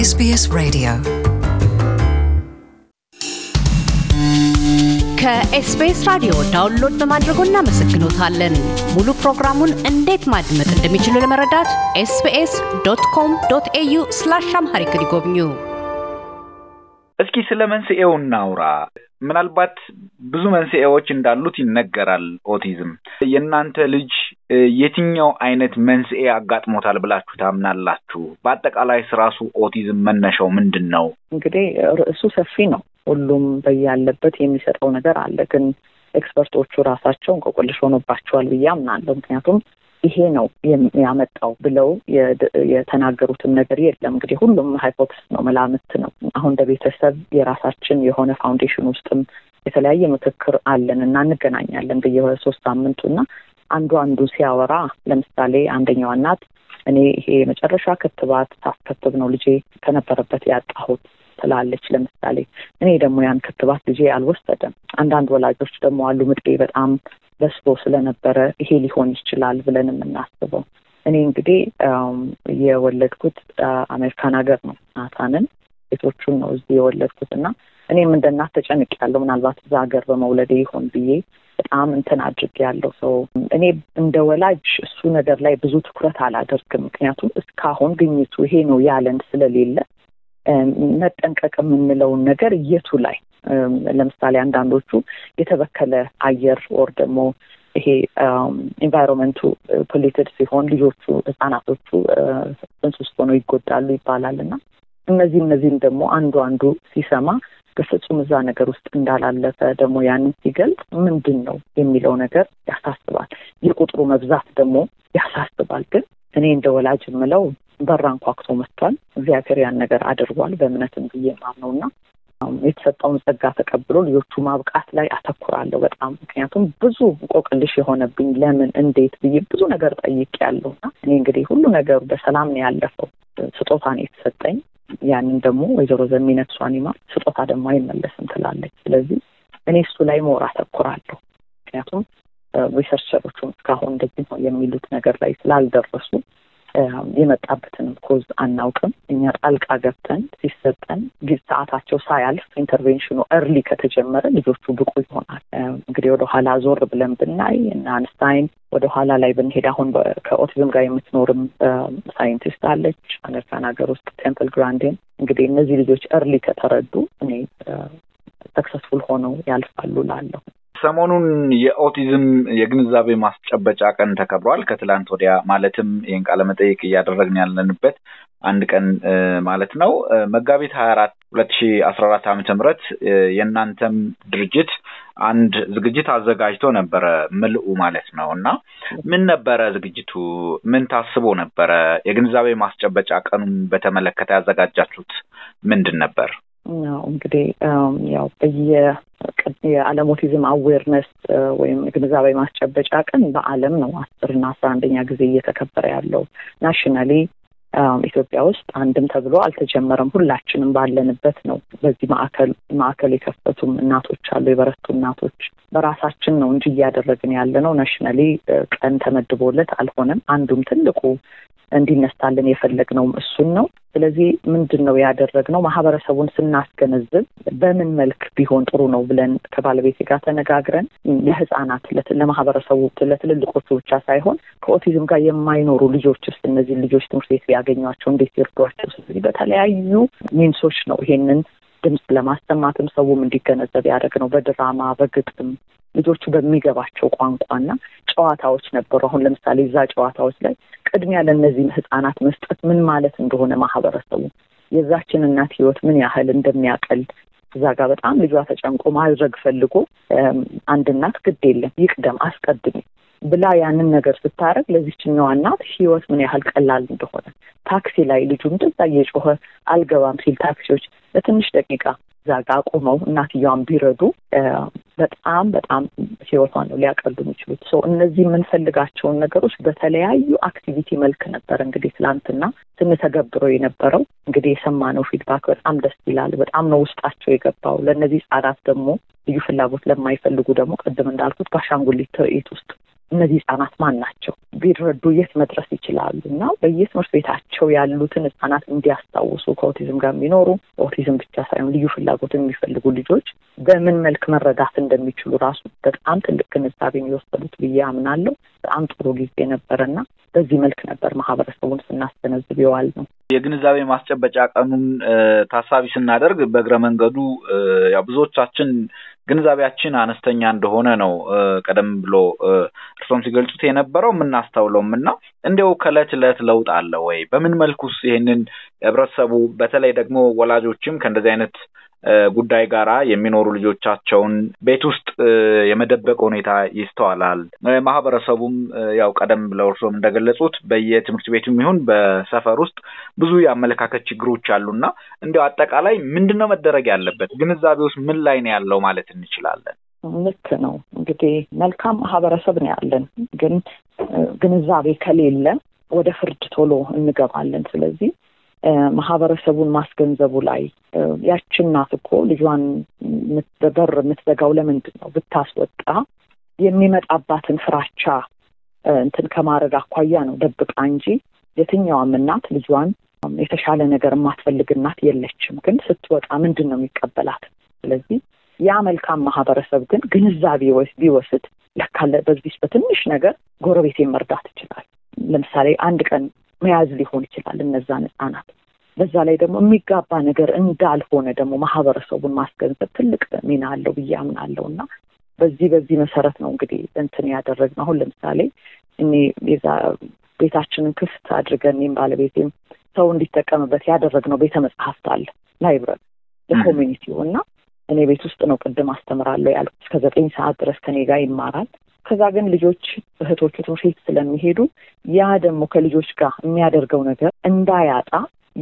SBS Radio. ከኤስቢኤስ ራዲዮ download በማድረጎ እናመሰግኖታለን። ሙሉ ፕሮግራሙን እንዴት ማድመጥ እንደሚችሉ ለመረዳት SBS dot com dot au slash Amharic ይጎብኙ። እስኪ ስለ መንስኤው እናውራ። ምናልባት ብዙ መንስኤዎች እንዳሉት ይነገራል። ኦቲዝም የእናንተ ልጅ የትኛው አይነት መንስኤ አጋጥሞታል ብላችሁ ታምናላችሁ? በአጠቃላይ ስራሱ ኦቲዝም መነሻው ምንድን ነው? እንግዲህ ርዕሱ ሰፊ ነው። ሁሉም በያለበት የሚሰጠው ነገር አለ። ግን expert ኦቹ ራሳቸው እንቆቅልሽ ሆኖባቸዋል ብዬ አምናለሁ። ምክንያቱም ይሄ ነው ያመጣው ብለው የተናገሩትም ነገር የለም። እንግዲህ ሁሉም hypothesis ነው፣ መላምት ነው። አሁን እንደ ቤተሰብ የራሳችን የሆነ foundation ውስጥም የተለያየ ምክክር አለን እና እንገናኛለን በየሶስት ሳምንቱ እና አንዱ አንዱ ሲያወራ ለምሳሌ አንደኛዋ እናት እኔ ይሄ የመጨረሻ ክትባት ሳስከትብ ነው ልጄ ከነበረበት ያጣሁት ትላለች። ለምሳሌ እኔ ደግሞ ያን ክትባት ልጄ አልወሰደም። አንዳንድ ወላጆች ደግሞ አሉ ምጤ በጣም በስቶ ስለነበረ ይሄ ሊሆን ይችላል ብለን የምናስበው። እኔ እንግዲህ የወለድኩት አሜሪካን ሀገር ነው። ናታንን ሴቶቹን ነው እዚህ የወለድኩት እና እኔም እንደ እናት ያለው ምናልባት እዛ ሀገር በመውለዴ ይሆን ብዬ በጣም እንትን አድርጌ ያለው ሰው እኔ እንደ ወላጅ እሱ ነገር ላይ ብዙ ትኩረት አላደርግም። ምክንያቱም እስካሁን ግኝቱ ይሄ ነው ያለን ስለሌለ መጠንቀቅ የምንለውን ነገር የቱ ላይ? ለምሳሌ አንዳንዶቹ የተበከለ አየር ወይ ደግሞ ይሄ environment ኡ polluted ሲሆን ልጆቹ ህጻናቶቹ ጽንስ ውስጥ ሆነው ይጎዳሉ ይባላል። እና እነዚህ እነዚህም ደግሞ አንዱ አንዱ ሲሰማ በፍጹም እዛ ነገር ውስጥ እንዳላለፈ ደግሞ ያንን ሲገልጽ ምንድን ነው የሚለው ነገር ያሳስባል። የቁጥሩ መብዛት ደግሞ ያሳስባል። ግን እኔ እንደ ወላጅ የምለው በራ አንኳኩቶ መጥቷል። እግዚአብሔር ያን ነገር አድርጓል በእምነትም ብዬ ማምነው እና የተሰጠውን ጸጋ ተቀብሎ ልጆቹ ማብቃት ላይ አተኩራለሁ በጣም ምክንያቱም ብዙ እንቆቅልሽ የሆነብኝ ለምን እንዴት ብዬ ብዙ ነገር ጠይቄያለሁ እና እኔ እንግዲህ ሁሉ ነገሩ በሰላም ነው ያለፈው። ስጦታ ነው የተሰጠኝ። ያንን ደግሞ ወይዘሮ ዘሚ ነፍሷን ይማር ስጦታ ደግሞ አይመለስም ትላለች። ስለዚህ እኔ እሱ ላይ more አተኩራለሁ። ምክንያቱም researcher ኦቹም እስካሁን እንደዚህ ነው የሚሉት ነገር ላይ ስላልደረሱ የመጣበትንም cause አናውቅም። እኛ ጣልቃ ገብተን ሲሰጠን ሰዓታቸው ሳያልፍ intervention ኑ early ከተጀመረ ልጆቹ ብቁ ይሆናል። ወደ ኋላ ዞር ብለን ብናይ እና አንስታይን ወደ ኋላ ላይ ብንሄድ አሁን ከኦቲዝም ጋር የምትኖርም ሳይንቲስት አለች አሜሪካን ሀገር ውስጥ ቴምፕል ግራንዲን። እንግዲህ እነዚህ ልጆች early ከተረዱ እኔ successful ሆነው ያልፋሉ ላለሁ ሰሞኑን የኦቲዝም የግንዛቤ ማስጨበጫ ቀን ተከብሯል። ከትላንት ወዲያ ማለትም ይህን ቃለ መጠይቅ እያደረግን ያለንበት አንድ ቀን ማለት ነው። መጋቢት ሀያ አራት ሁለት ሺ አስራ አራት ዓመተ ምህረት የእናንተም ድርጅት አንድ ዝግጅት አዘጋጅቶ ነበረ ምልኡ ማለት ነው እና ምን ነበረ ዝግጅቱ? ምን ታስቦ ነበረ? የግንዛቤ ማስጨበጫ ቀኑን በተመለከተ ያዘጋጃችሁት ምንድን ነበር? እንግዲህ ያው የዓለም ኦቲዝም awareness ወይም ግንዛቤ ማስጨበጫ ቀን በዓለም ነው አስር እና አስራ አንደኛ ጊዜ እየተከበረ ያለው nationally ኢትዮጵያ ውስጥ አንድም ተብሎ አልተጀመረም። ሁላችንም ባለንበት ነው። በዚህ ማዕከል ማዕከል የከፈቱም እናቶች አሉ፣ የበረቱ እናቶች በራሳችን ነው እንጂ እያደረግን ያለ ነው። ናሽናሊ ቀን ተመድቦለት አልሆነም። አንዱም ትልቁ እንዲነሳልን የፈለግነውም እሱን ነው። ስለዚህ ምንድን ነው ያደረግነው? ማህበረሰቡን ስናስገነዝብ በምን መልክ ቢሆን ጥሩ ነው ብለን ከባለቤቴ ጋር ተነጋግረን ለህፃናት፣ ለማህበረሰቡ፣ ለትልልቆቹ ብቻ ሳይሆን ከኦቲዝም ጋር የማይኖሩ ልጆች ውስጥ እነዚህ ልጆች ትምህርት ቤት ቢያገኟቸው እንዴት ይርዷቸው? ስለዚህ በተለያዩ ሚንሶች ነው ይሄንን ድምፅ ለማሰማትም ሰውም እንዲገነዘብ ያደረግ ነው። በድራማ በግጥም ልጆቹ በሚገባቸው ቋንቋና ጨዋታዎች ነበሩ። አሁን ለምሳሌ እዛ ጨዋታዎች ላይ ቅድሚያ ለእነዚህ ህጻናት መስጠት ምን ማለት እንደሆነ ማህበረሰቡ የዛችን እናት ህይወት ምን ያህል እንደሚያቀል እዛ ጋር በጣም ልጇ ተጨንቆ ማድረግ ፈልጎ አንድ እናት ግድ የለም ይቅደም አስቀድሚ ብላ ያንን ነገር ስታረግ ለዚችኛዋ እናት ህይወት ምን ያህል ቀላል እንደሆነ ታክሲ ላይ ልጁ እንደዛ እየጮኸ አልገባም ሲል ታክሲዎች ለትንሽ ደቂቃ እዛ ጋ አቁመው እናትየዋን ቢረዱ በጣም በጣም ህይወቷን ነው ሊያቀሉ የሚችሉት። ሰው እነዚህ የምንፈልጋቸውን ነገሮች በተለያዩ activity መልክ ነበር እንግዲህ ትላንትና ስንተገብረው የነበረው። እንግዲህ የሰማነው feedback በጣም ደስ ይላል። በጣም ነው ውስጣቸው የገባው። ለእነዚህ ህጻናት ደግሞ ልዩ ፍላጎት ለማይፈልጉ ደግሞ ቅድም እንዳልኩት በአሻንጉሊት ትርኢት ውስጥ እነዚህ ህጻናት ማን ናቸው? ቢረዱ የት መድረስ ይችላሉ? እና በየትምህርት ቤታቸው ያሉትን ህጻናት እንዲያስታውሱ ከኦቲዝም ጋር የሚኖሩ ኦቲዝም ብቻ ሳይሆን ልዩ ፍላጎት የሚፈልጉ ልጆች በምን መልክ መረዳት እንደሚችሉ ራሱ በጣም ትልቅ ግንዛቤን የወሰዱት ብዬ አምናለሁ። በጣም ጥሩ ጊዜ ነበረና በዚህ መልክ ነበር ማህበረሰቡን ስናስገነዝብ የዋል ነው። የግንዛቤ ማስጨበጫ ቀኑን ታሳቢ ስናደርግ በእግረ መንገዱ ብዙዎቻችን ግንዛቤያችን አነስተኛ እንደሆነ ነው ቀደም ብሎ እርሶም ሲገልጹት የነበረው የምናስተውለውም እና እንዲያው ከእለት እለት ለውጥ አለ ወይ? በምን መልኩስ ይሄንን ህብረተሰቡ በተለይ ደግሞ ወላጆችም ከእንደዚህ አይነት ጉዳይ ጋራ የሚኖሩ ልጆቻቸውን ቤት ውስጥ የመደበቅ ሁኔታ ይስተዋላል። ማህበረሰቡም ያው ቀደም ብለው እርሶም እንደገለጹት በየትምህርት ቤቱም ይሁን በሰፈር ውስጥ ብዙ የአመለካከት ችግሮች አሉና እንዲያው አጠቃላይ ምንድን ነው መደረግ ያለበት? ግንዛቤ ውስጥ ምን ላይ ነው ያለው ማለት እንችላለን? ልክ ነው እንግዲህ መልካም ማህበረሰብ ነው ያለን፣ ግን ግንዛቤ ከሌለ ወደ ፍርድ ቶሎ እንገባለን። ስለዚህ ማህበረሰቡን ማስገንዘቡ ላይ ያችን እናት እኮ ልጇን በር የምትዘጋው ለምንድን ነው? ብታስወጣ የሚመጣባትን ፍራቻ እንትን ከማድረግ አኳያ ነው ደብቃ እንጂ የትኛዋም እናት ልጇን የተሻለ ነገር የማትፈልግ እናት የለችም። ግን ስትወጣ ምንድን ነው የሚቀበላት? ስለዚህ ያ መልካም ማህበረሰብ ግን ግንዛቤ ቢወስድ ለካለ በዚህ በትንሽ ነገር ጎረቤቴን መርዳት ይችላል። ለምሳሌ አንድ ቀን መያዝ ሊሆን ይችላል እነዛን ህጻናት። በዛ ላይ ደግሞ የሚጋባ ነገር እንዳልሆነ ደግሞ ማህበረሰቡን ማስገንዘብ ትልቅ ሚና አለው ብዬ አምናለሁ እና በዚህ በዚህ መሰረት ነው እንግዲህ እንትን ያደረግነው። አሁን ለምሳሌ እኔ የዛ ቤታችንን ክፍት አድርገን እኔም ባለቤቴም ሰው እንዲጠቀምበት ያደረግነው ቤተ መጽሐፍት አለ library ለ community ው እና እኔ ቤት ውስጥ ነው ቅድም አስተምራለሁ ያልኩት እስከ ዘጠኝ ሰዓት ድረስ ከኔ ጋር ይማራል። ከዛ ግን ልጆች እህቶቹ ትምህርት ቤት ስለሚሄዱ ያ ደግሞ ከልጆች ጋር የሚያደርገው ነገር እንዳያጣ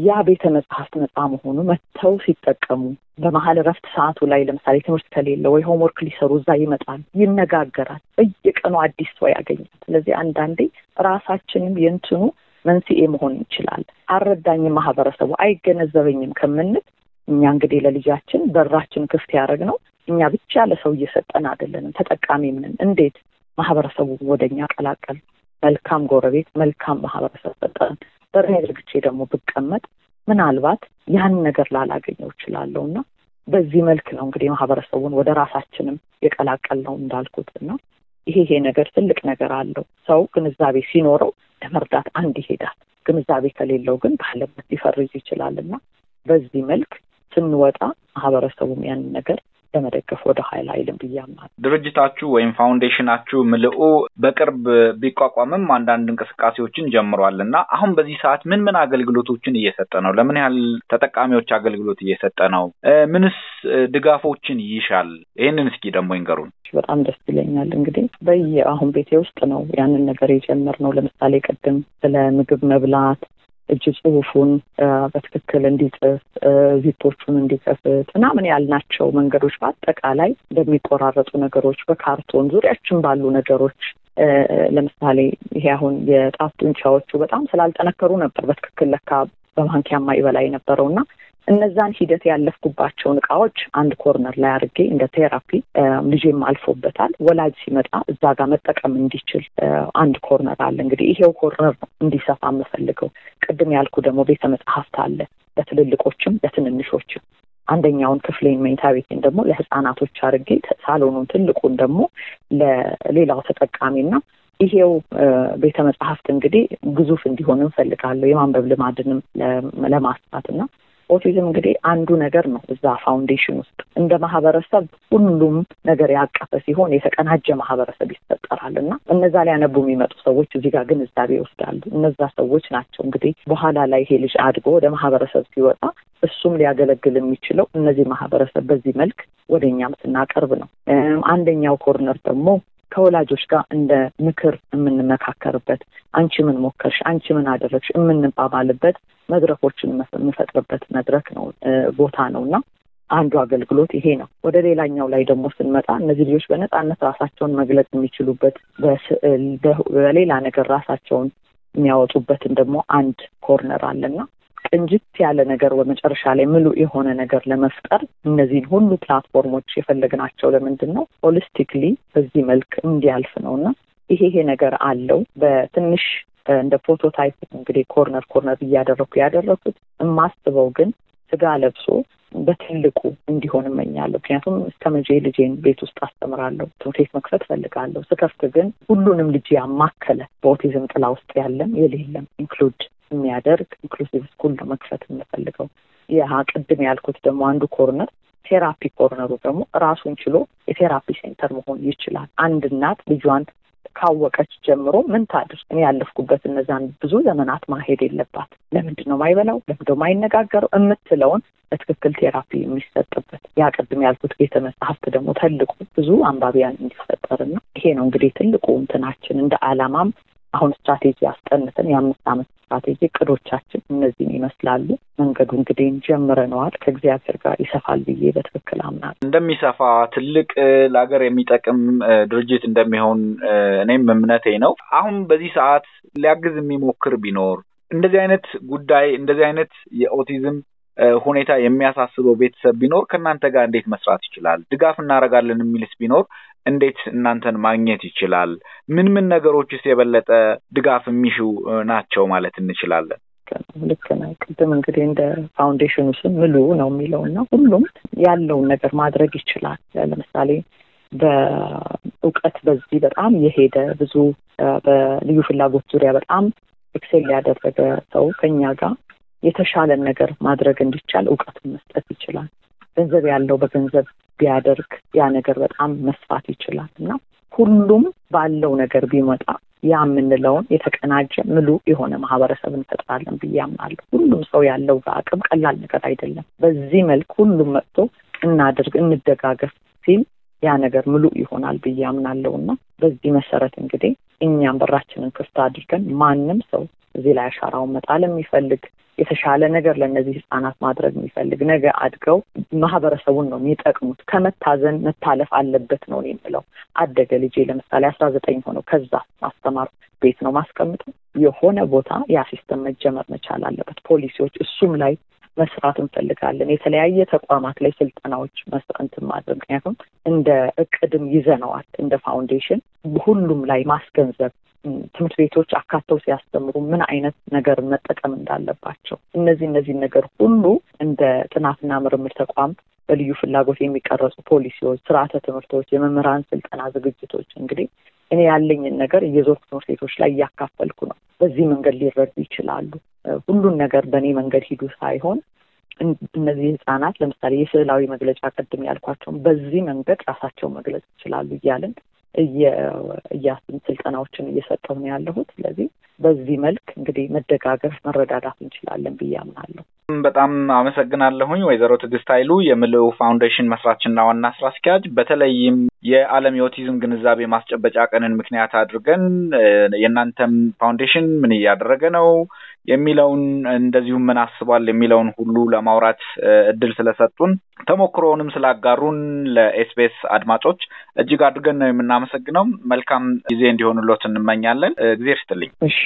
ያ ቤተ መጽሐፍት ነፃ መሆኑ መጥተው ሲጠቀሙ በመሀል እረፍት ሰዓቱ ላይ ለምሳሌ ትምህርት ከሌለ ወይ homework ሊሰሩ እዛ ይመጣል፣ ይነጋገራል፣ በየቀኑ አዲስ ሰው ያገኛል። ስለዚህ አንዳንዴ ራሳችንም የእንትኑ መንስኤ መሆን እንችላለን። አልረዳኝም ማህበረሰቡ አይገነዘበኝም ከምንል እኛ እንግዲህ ለልጃችን በራችን ክፍት ያደረግ ነው እኛ ብቻ ለሰው እየሰጠን አይደለንም፣ ተጠቃሚም ነን። እንዴት ማህበረሰቡ ወደ እኛ ቀላቀል፣ መልካም ጎረቤት፣ መልካም ማህበረሰብ ሰጠን። በሬ ዘግቼ ደግሞ ብቀመጥ ምናልባት ያን ነገር ላላገኘው እችላለሁ እና በዚህ መልክ ነው እንግዲህ ማህበረሰቡን ወደ ራሳችንም የቀላቀል ነው እንዳልኩት እና ይሄ ይሄ ነገር ትልቅ ነገር አለው። ሰው ግንዛቤ ሲኖረው ለመርዳት አንድ ይሄዳል። ግንዛቤ ከሌለው ግን ባለበት ሊፈርጅ ይችላል እና በዚህ መልክ ስንወጣ ማህበረሰቡም ያንን ነገር ለመደገፍ ወደ ኃይል አይልም ብዬ አምናለሁ። ድርጅታችሁ ወይም ፋውንዴሽናችሁ ምልኡ በቅርብ ቢቋቋምም አንዳንድ እንቅስቃሴዎችን ጀምሯል እና አሁን በዚህ ሰዓት ምን ምን አገልግሎቶችን እየሰጠ ነው? ለምን ያህል ተጠቃሚዎች አገልግሎት እየሰጠ ነው? ምንስ ድጋፎችን ይሻል? ይህንን እስኪ ደግሞ ይንገሩን። በጣም ደስ ይለኛል። እንግዲህ በየ አሁን ቤቴ ውስጥ ነው ያንን ነገር የጀመርነው። ለምሳሌ ቅድም ስለ ምግብ መብላት እጅ ጽሁፉን በትክክል እንዲጽፍ ዚፖቹን እንዲከፍት ምናምን ያልናቸው መንገዶች በአጠቃላይ በሚቆራረጡ ነገሮች በካርቶን ዙሪያችን ባሉ ነገሮች ለምሳሌ ይሄ አሁን የጣት ጡንቻዎቹ በጣም ስላልጠነከሩ ነበር በትክክል ለካ በማንኪያማ ይበላ የነበረው እና እነዛን ሂደት ያለፍኩባቸውን እቃዎች አንድ corner ላይ አድርጌ እንደ therapy ልጄም አልፎበታል። ወላጅ ሲመጣ እዛ ጋር መጠቀም እንዲችል አንድ corner አለ። እንግዲህ ይሄው corner ነው እንዲሰፋ የምፈልገው። ቅድም ያልኩ ደግሞ ቤተ መጽሐፍት አለ ለትልልቆችም ለትንንሾችም። አንደኛውን ክፍሌን መኝታ ቤቴን ደግሞ ለህፃናቶች አድርጌ ሳሎኑን ትልቁን ደግሞ ለሌላው ተጠቃሚና ይሄው ቤተ መጽሐፍት እንግዲህ ግዙፍ እንዲሆን እንፈልጋለሁ የማንበብ ልማድንም ለማስፋት እና ኦቲዝም እንግዲህ አንዱ ነገር ነው። እዛ ፋውንዴሽን ውስጥ እንደ ማህበረሰብ ሁሉም ነገር ያቀፈ ሲሆን የተቀናጀ ማህበረሰብ ይፈጠራል እና እነዛ ሊያነቡ የሚመጡ ሰዎች እዚህ ጋር ግንዛቤ ይወስዳሉ። እነዛ ሰዎች ናቸው እንግዲህ በኋላ ላይ ይሄ ልጅ አድጎ ወደ ማህበረሰብ ሲወጣ እሱም ሊያገለግል የሚችለው እነዚህ ማህበረሰብ በዚህ መልክ ወደ እኛም ስናቀርብ ነው። አንደኛው ኮርነር ደግሞ ከወላጆች ጋር እንደ ምክር የምንመካከርበት አንቺ ምን ሞከርሽ፣ አንቺ ምን አደረግሽ የምንባባልበት መድረኮችን የምፈጥርበት መድረክ ነው ቦታ ነው እና አንዱ አገልግሎት ይሄ ነው። ወደ ሌላኛው ላይ ደግሞ ስንመጣ እነዚህ ልጆች በነፃነት ራሳቸውን መግለጽ የሚችሉበት በስዕል፣ በሌላ ነገር ራሳቸውን የሚያወጡበትን ደግሞ አንድ ኮርነር አለና ቅንጅት ያለ ነገር በመጨረሻ ላይ ምሉ የሆነ ነገር ለመፍጠር እነዚህን ሁሉ platform ኦች የፈለግናቸው ለምንድን ነው? holistically በዚህ መልክ እንዲያልፍ ነው እና ይሄ ይሄ ነገር አለው በትንሽ እንደ prototype እንግዲህ corner corner እያደረግኩ ያደረኩት የማስበው ግን ስጋ ለብሶ በትልቁ እንዲሆን እመኛለሁ። ምክንያቱም እስከ መቼ ልጄን ቤት ውስጥ አስተምራለሁ? ትምህርት ቤት መክፈት ፈልጋለሁ። ስከፍት ግን ሁሉንም ልጅ ያማከለ በኦቲዝም ጥላ ውስጥ ያለም የሌለም include የሚያደርግ inclusive school ነው መክፈት የምፈልገው። ይህ ቅድም ያልኩት ደግሞ አንዱ corner therapy corner ኡ ደግሞ ራሱን ችሎ የ therapy center መሆን ይችላል። አንድ እናት ልጇን ካወቀች ጀምሮ ምን ታድር? እኔ ያለፍኩበት እነዛን ብዙ ዘመናት መሄድ የለባት። ለምንድን ነው ማይበላው? ለምንድን ማይነጋገረው? የምትለውን በትክክል therapy የሚሰጥበት ያ ቅድም ያልኩት ቤተ መጽሐፍት ደግሞ ትልቁ ብዙ አንባቢያን እንዲፈጠርና ይሄ ነው እንግዲህ ትልቁ እንትናችን እንደ አላማም አሁን ስትራቴጂ አስጠንተን የአምስት ዓመት ስትራቴጂ እቅዶቻችን እነዚህን ይመስላሉ። መንገዱ እንግዲህ ጀምረነዋል። ከእግዚአብሔር ጋር ይሰፋል ብዬ በትክክል አምናለሁ። እንደሚሰፋ ትልቅ ለሀገር የሚጠቅም ድርጅት እንደሚሆን እኔም እምነቴ ነው። አሁን በዚህ ሰዓት ሊያግዝ የሚሞክር ቢኖር እንደዚህ አይነት ጉዳይ እንደዚህ አይነት የኦቲዝም ሁኔታ የሚያሳስበው ቤተሰብ ቢኖር ከእናንተ ጋር እንዴት መስራት ይችላል? ድጋፍ እናደርጋለን የሚልስ ቢኖር እንዴት እናንተን ማግኘት ይችላል? ምን ምን ነገሮችስ የበለጠ ድጋፍ የሚሹ ናቸው ማለት እንችላለን? ልክ ነው። ቅድም እንግዲህ እንደ foundation ኑ ስም ምሉ ነው የሚለው እና ሁሉም ያለውን ነገር ማድረግ ይችላል። ለምሳሌ በእውቀት በዚህ በጣም የሄደ ብዙ በልዩ ፍላጎት ዙሪያ በጣም excel ያደረገ ሰው ከኛ ጋር የተሻለን ነገር ማድረግ እንዲቻል እውቀቱን መስጠት ይችላል። ገንዘብ ያለው በገንዘብ ቢያደርግ ያ ነገር በጣም መስፋት ይችላል እና ሁሉም ባለው ነገር ቢመጣ ያ የምንለውን የተቀናጀ ምሉ የሆነ ማህበረሰብ እንፈጥራለን ብዬ አምናለሁ። ሁሉም ሰው ያለው አቅም ቀላል ነገር አይደለም። በዚህ መልክ ሁሉም መጥቶ እናድርግ፣ እንደጋገፍ ሲል ያ ነገር ምሉ ይሆናል ብዬ አምናለሁ እና በዚህ መሰረት እንግዲህ እኛም በራችንን ክፍት አድርገን ማንም ሰው እዚህ ላይ አሻራውን መጣል የሚፈልግ የተሻለ ነገር ለእነዚህ ህጻናት ማድረግ የሚፈልግ ነገ አድገው ማህበረሰቡን ነው የሚጠቅሙት። ከመታዘን መታለፍ አለበት ነው የምለው። አደገ ልጄ ለምሳሌ አስራ ዘጠኝ ሆነው ከዛ ማስተማር ቤት ነው ማስቀምጠው የሆነ ቦታ ያ system መጀመር መቻል አለበት። ፖሊሲዎች እሱም ላይ መስራት እንፈልጋለን። የተለያየ ተቋማት ላይ ስልጠናዎች መስጠት ማድረግ ምክንያቱም እንደ እቅድም ይዘነዋል እንደ foundation ሁሉም ላይ ማስገንዘብ ትምህርት ቤቶች አካተው ሲያስተምሩ ምን አይነት ነገር መጠቀም እንዳለባቸው እነዚህ እነዚህ ነገር ሁሉ እንደ ጥናትና ምርምር ተቋም በልዩ ፍላጎት የሚቀረጹ ፖሊሲዎች፣ ስርዓተ ትምህርቶች፣ የመምህራን ስልጠና ዝግጅቶች እንግዲህ እኔ ያለኝን ነገር እየዞርኩ ትምህርት ቤቶች ላይ እያካፈልኩ ነው። በዚህ መንገድ ሊረዱ ይችላሉ። ሁሉን ነገር በእኔ መንገድ ሂዱ ሳይሆን እነዚህ ህጻናት ለምሳሌ የስዕላዊ መግለጫ ቅድም ያልኳቸውን በዚህ መንገድ ራሳቸው መግለጽ ይችላሉ እያልን እያስን ስልጠናዎችን እየሰጠሁ ነው ያለሁት። ስለዚህ በዚህ መልክ እንግዲህ መደጋገፍ መረዳዳት እንችላለን ብዬ አምናለሁ። በጣም አመሰግናለሁኝ ወይዘሮ ትዕግስት ኃይሉ የምልኡ ፋውንዴሽን መስራችና ዋና ስራ አስኪያጅ። በተለይም የዓለም የኦቲዝም ግንዛቤ ማስጨበጫ ቀንን ምክንያት አድርገን የእናንተም foundation ምን እያደረገ ነው የሚለውን እንደዚሁም ምን አስቧል የሚለውን ሁሉ ለማውራት እድል ስለሰጡን ተሞክሮውንም ስላጋሩን ለኤስቢኤስ አድማጮች እጅግ አድርገን ነው የምናመሰግነው። መልካም ጊዜ እንዲሆንሎት እንመኛለን። እግዜር ይስጥልኝ። እሺ፣